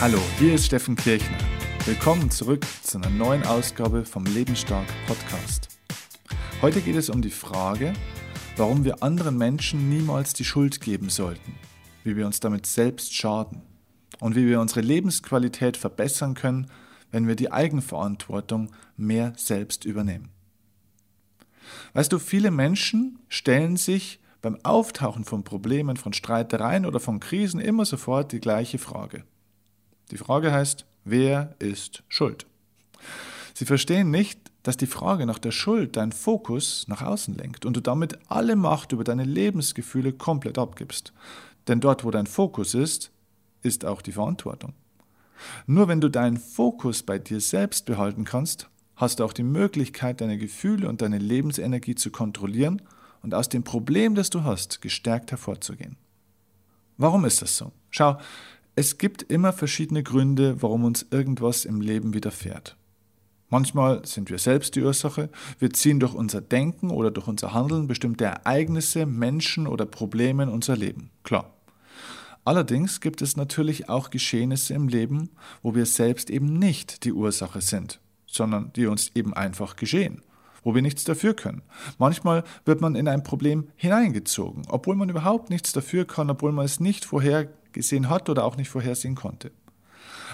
Hallo, hier ist Steffen Kirchner. Willkommen zurück zu einer neuen Ausgabe vom Lebensstark Podcast. Heute geht es um die Frage, warum wir anderen Menschen niemals die Schuld geben sollten, wie wir uns damit selbst schaden und wie wir unsere Lebensqualität verbessern können, wenn wir die Eigenverantwortung mehr selbst übernehmen. Weißt du, viele Menschen stellen sich beim Auftauchen von Problemen, von Streitereien oder von Krisen immer sofort die gleiche Frage. Die Frage heißt, wer ist schuld? Sie verstehen nicht, dass die Frage nach der Schuld deinen Fokus nach außen lenkt und du damit alle Macht über deine Lebensgefühle komplett abgibst. Denn dort, wo dein Fokus ist, ist auch die Verantwortung. Nur wenn du deinen Fokus bei dir selbst behalten kannst, hast du auch die Möglichkeit, deine Gefühle und deine Lebensenergie zu kontrollieren und aus dem Problem, das du hast, gestärkt hervorzugehen. Warum ist das so? Schau, es gibt immer verschiedene Gründe, warum uns irgendwas im Leben widerfährt. Manchmal sind wir selbst die Ursache, wir ziehen durch unser Denken oder durch unser Handeln bestimmte Ereignisse, Menschen oder Probleme in unser Leben. Klar. Allerdings gibt es natürlich auch Geschehnisse im Leben, wo wir selbst eben nicht die Ursache sind, sondern die uns eben einfach geschehen, wo wir nichts dafür können. Manchmal wird man in ein Problem hineingezogen, obwohl man überhaupt nichts dafür kann, obwohl man es nicht vorhergesehen hat oder auch nicht vorhersehen konnte.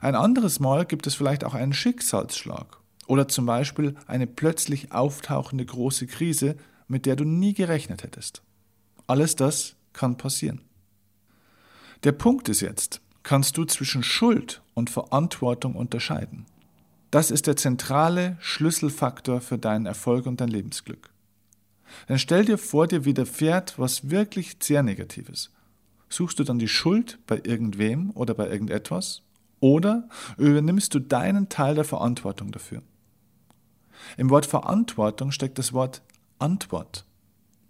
Ein anderes Mal gibt es vielleicht auch einen Schicksalsschlag oder zum Beispiel eine plötzlich auftauchende große Krise, mit der du nie gerechnet hättest. Alles das kann passieren. Der Punkt ist jetzt, kannst du zwischen Schuld und Verantwortung unterscheiden. Das ist der zentrale Schlüsselfaktor für deinen Erfolg und dein Lebensglück. Dann stell dir vor, dir widerfährt was wirklich sehr Negatives. Suchst du dann die Schuld bei irgendwem oder bei irgendetwas? Oder übernimmst du deinen Teil der Verantwortung dafür? Im Wort Verantwortung steckt das Wort Antwort.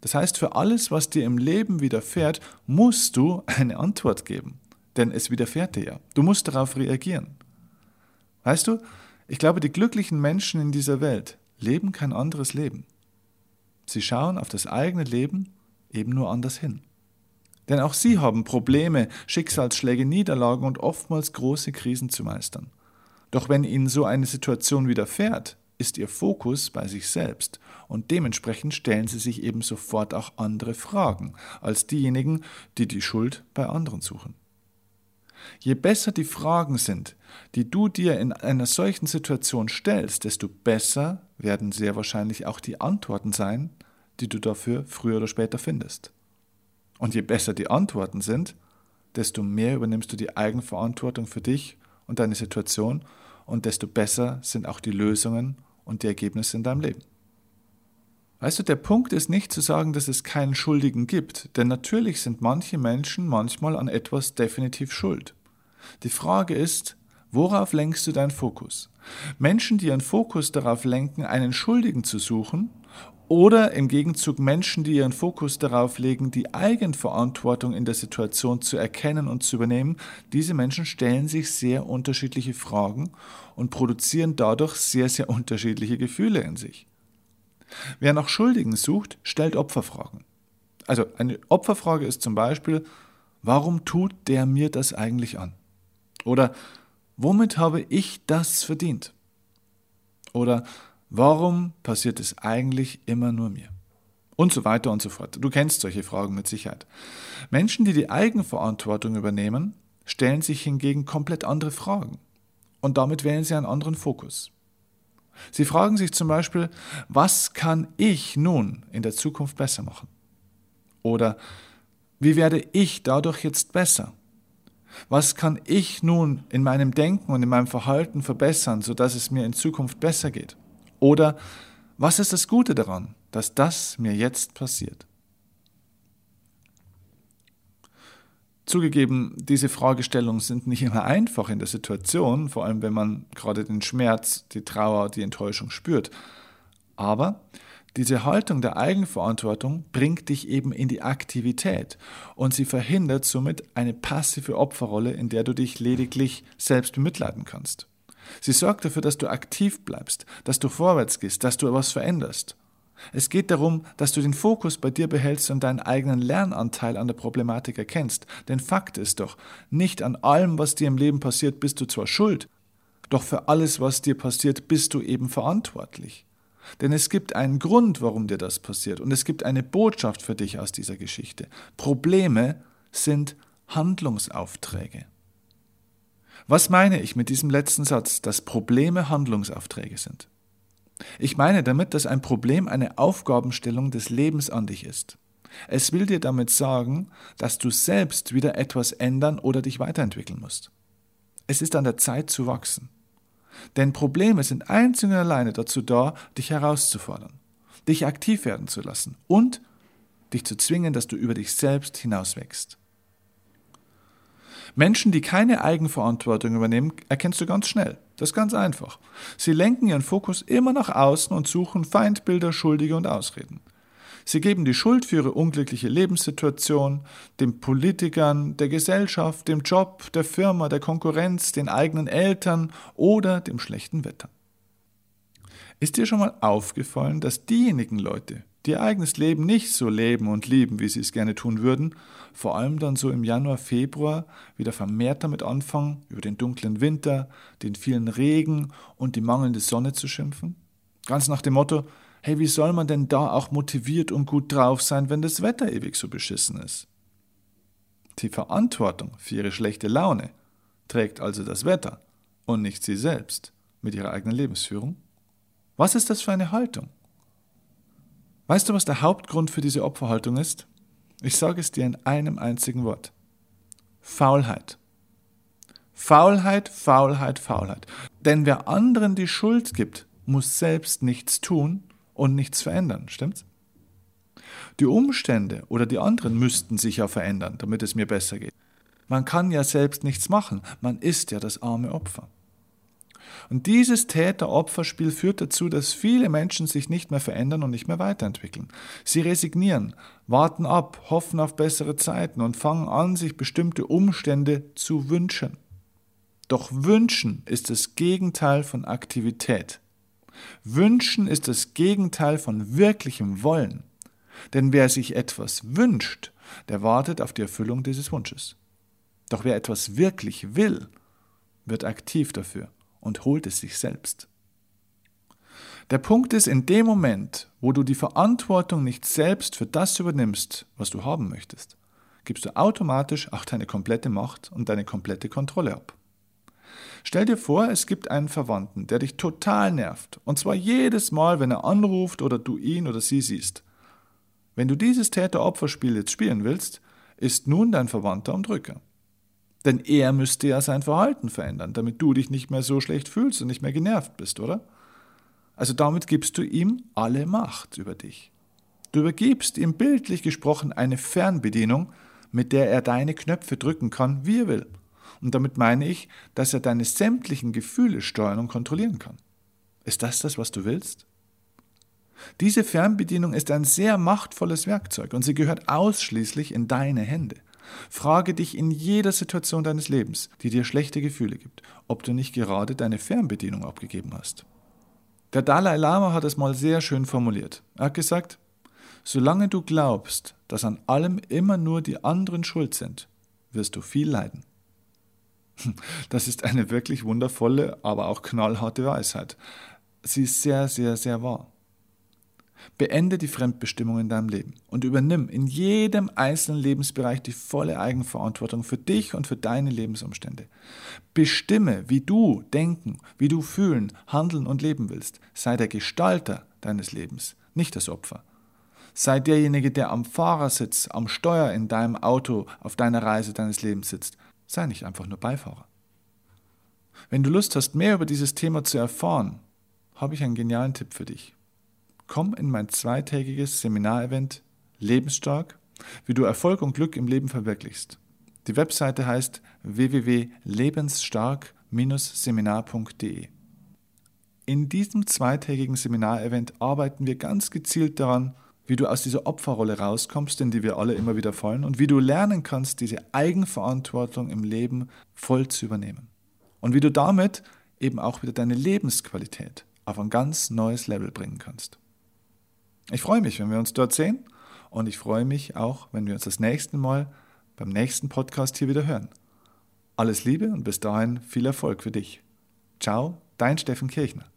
Das heißt, für alles, was dir im Leben widerfährt, musst du eine Antwort geben. Denn es widerfährt dir ja. Du musst darauf reagieren. Weißt du, ich glaube, die glücklichen Menschen in dieser Welt leben kein anderes Leben. Sie schauen auf das eigene Leben eben nur anders hin. Denn auch sie haben Probleme, Schicksalsschläge, Niederlagen und oftmals große Krisen zu meistern. Doch wenn ihnen so eine Situation widerfährt, ist ihr Fokus bei sich selbst und dementsprechend stellen sie sich eben sofort auch andere Fragen als diejenigen, die die Schuld bei anderen suchen. Je besser die Fragen sind, die du dir in einer solchen Situation stellst, desto besser werden sehr wahrscheinlich auch die Antworten sein, die du dafür früher oder später findest. Und je besser die Antworten sind, desto mehr übernimmst du die Eigenverantwortung für dich und deine Situation und desto besser sind auch die Lösungen und die Ergebnisse in deinem Leben. Weißt du, der Punkt ist nicht zu sagen, dass es keinen Schuldigen gibt, denn natürlich sind manche Menschen manchmal an etwas definitiv schuld. Die Frage ist, worauf lenkst du deinen Fokus? Menschen, die ihren Fokus darauf lenken, einen Schuldigen zu suchen, oder im Gegenzug Menschen, die ihren Fokus darauf legen, die Eigenverantwortung in der Situation zu erkennen und zu übernehmen, diese Menschen stellen sich sehr unterschiedliche Fragen und produzieren dadurch sehr, sehr unterschiedliche Gefühle in sich. Wer nach Schuldigen sucht, stellt Opferfragen. Also eine Opferfrage ist zum Beispiel, warum tut der mir das eigentlich an? Oder womit habe ich das verdient? Oder Warum passiert es eigentlich immer nur mir? Und so weiter und so fort. Du kennst solche Fragen mit Sicherheit. Menschen, die die Eigenverantwortung übernehmen, stellen sich hingegen komplett andere Fragen. Und damit wählen sie einen anderen Fokus. Sie fragen sich zum Beispiel, was kann ich nun in der Zukunft besser machen? Oder wie werde ich dadurch jetzt besser? Was kann ich nun in meinem Denken und in meinem Verhalten verbessern, sodass es mir in Zukunft besser geht? Oder was ist das Gute daran, dass das mir jetzt passiert? Zugegeben, diese Fragestellungen sind nicht immer einfach in der Situation, vor allem wenn man gerade den Schmerz, die Trauer, die Enttäuschung spürt. Aber diese Haltung der Eigenverantwortung bringt dich eben in die Aktivität und sie verhindert somit eine passive Opferrolle, in der du dich lediglich selbst bemitleiden kannst. Sie sorgt dafür, dass du aktiv bleibst, dass du vorwärts gehst, dass du etwas veränderst. Es geht darum, dass du den Fokus bei dir behältst und deinen eigenen Lernanteil an der Problematik erkennst. Denn Fakt ist doch, nicht an allem, was dir im Leben passiert, bist du zwar schuld, doch für alles, was dir passiert, bist du eben verantwortlich. Denn es gibt einen Grund, warum dir das passiert und es gibt eine Botschaft für dich aus dieser Geschichte. Probleme sind Handlungsaufträge. Was meine ich mit diesem letzten Satz, dass Probleme Handlungsaufträge sind? Ich meine damit, dass ein Problem eine Aufgabenstellung des Lebens an dich ist. Es will dir damit sagen, dass du selbst wieder etwas ändern oder dich weiterentwickeln musst. Es ist an der Zeit zu wachsen. Denn Probleme sind einzig und alleine dazu da, dich herauszufordern, dich aktiv werden zu lassen und dich zu zwingen, dass du über dich selbst hinauswächst. Menschen, die keine Eigenverantwortung übernehmen, erkennst du ganz schnell. Das ist ganz einfach. Sie lenken ihren Fokus immer nach außen und suchen Feindbilder, Schuldige und Ausreden. Sie geben die Schuld für ihre unglückliche Lebenssituation den Politikern, der Gesellschaft, dem Job, der Firma, der Konkurrenz, den eigenen Eltern oder dem schlechten Wetter. Ist dir schon mal aufgefallen, dass diejenigen Leute, die ihr eigenes Leben nicht so leben und lieben, wie sie es gerne tun würden, vor allem dann so im Januar, Februar wieder vermehrt damit anfangen, über den dunklen Winter, den vielen Regen und die mangelnde Sonne zu schimpfen? Ganz nach dem Motto, hey, wie soll man denn da auch motiviert und gut drauf sein, wenn das Wetter ewig so beschissen ist? Die Verantwortung für ihre schlechte Laune trägt also das Wetter und nicht sie selbst mit ihrer eigenen Lebensführung. Was ist das für eine Haltung? Weißt du, was der Hauptgrund für diese Opferhaltung ist? Ich sage es dir in einem einzigen Wort. Faulheit. Faulheit, Faulheit, Faulheit. Denn wer anderen die Schuld gibt, muss selbst nichts tun und nichts verändern, stimmt's? Die Umstände oder die anderen müssten sich ja verändern, damit es mir besser geht. Man kann ja selbst nichts machen, man ist ja das arme Opfer. Und dieses Täter-Opfer-Spiel führt dazu, dass viele Menschen sich nicht mehr verändern und nicht mehr weiterentwickeln. Sie resignieren, warten ab, hoffen auf bessere Zeiten und fangen an, sich bestimmte Umstände zu wünschen. Doch Wünschen ist das Gegenteil von Aktivität. Wünschen ist das Gegenteil von wirklichem Wollen. Denn wer sich etwas wünscht, der wartet auf die Erfüllung dieses Wunsches. Doch wer etwas wirklich will, wird aktiv dafür und holt es sich selbst. Der Punkt ist, in dem Moment, wo du die Verantwortung nicht selbst für das übernimmst, was du haben möchtest, gibst du automatisch auch deine komplette Macht und deine komplette Kontrolle ab. Stell dir vor, es gibt einen Verwandten, der dich total nervt, und zwar jedes Mal, wenn er anruft oder du ihn oder sie siehst. Wenn du dieses Täter-Opfer-Spiel jetzt spielen willst, ist nun dein Verwandter am Drücker. Denn er müsste ja sein Verhalten verändern, damit du dich nicht mehr so schlecht fühlst und nicht mehr genervt bist, oder? Also damit gibst du ihm alle Macht über dich. Du übergibst ihm bildlich gesprochen eine Fernbedienung, mit der er deine Knöpfe drücken kann, wie er will. Und damit meine ich, dass er deine sämtlichen Gefühle steuern und kontrollieren kann. Ist das das, was du willst? Diese Fernbedienung ist ein sehr machtvolles Werkzeug und sie gehört ausschließlich in deine Hände. Frage dich in jeder Situation deines Lebens, die dir schlechte Gefühle gibt, ob du nicht gerade deine Fernbedienung abgegeben hast. Der Dalai Lama hat es mal sehr schön formuliert. Er hat gesagt, solange du glaubst, dass an allem immer nur die anderen schuld sind, wirst du viel leiden. Das ist eine wirklich wundervolle, aber auch knallharte Weisheit. Sie ist sehr, sehr, sehr wahr. Beende die Fremdbestimmung in deinem Leben und übernimm in jedem einzelnen Lebensbereich die volle Eigenverantwortung für dich und für deine Lebensumstände. Bestimme, wie du denken, wie du fühlen, handeln und leben willst. Sei der Gestalter deines Lebens, nicht das Opfer. Sei derjenige, der am Fahrersitz, am Steuer in deinem Auto auf deiner Reise deines Lebens sitzt. Sei nicht einfach nur Beifahrer. Wenn du Lust hast, mehr über dieses Thema zu erfahren, habe ich einen genialen Tipp für dich. Komm in mein zweitägiges Seminarevent Lebensstark, wie du Erfolg und Glück im Leben verwirklichst. Die Webseite heißt www.lebensstark-seminar.de. In diesem zweitägigen Seminarevent arbeiten wir ganz gezielt daran, wie du aus dieser Opferrolle rauskommst, in die wir alle immer wieder fallen, und wie du lernen kannst, diese Eigenverantwortung im Leben voll zu übernehmen. Und wie du damit eben auch wieder deine Lebensqualität auf ein ganz neues Level bringen kannst. Ich freue mich, wenn wir uns dort sehen und ich freue mich auch, wenn wir uns das nächste Mal beim nächsten Podcast hier wieder hören. Alles Liebe und bis dahin viel Erfolg für dich. Ciao, dein Steffen Kirchner.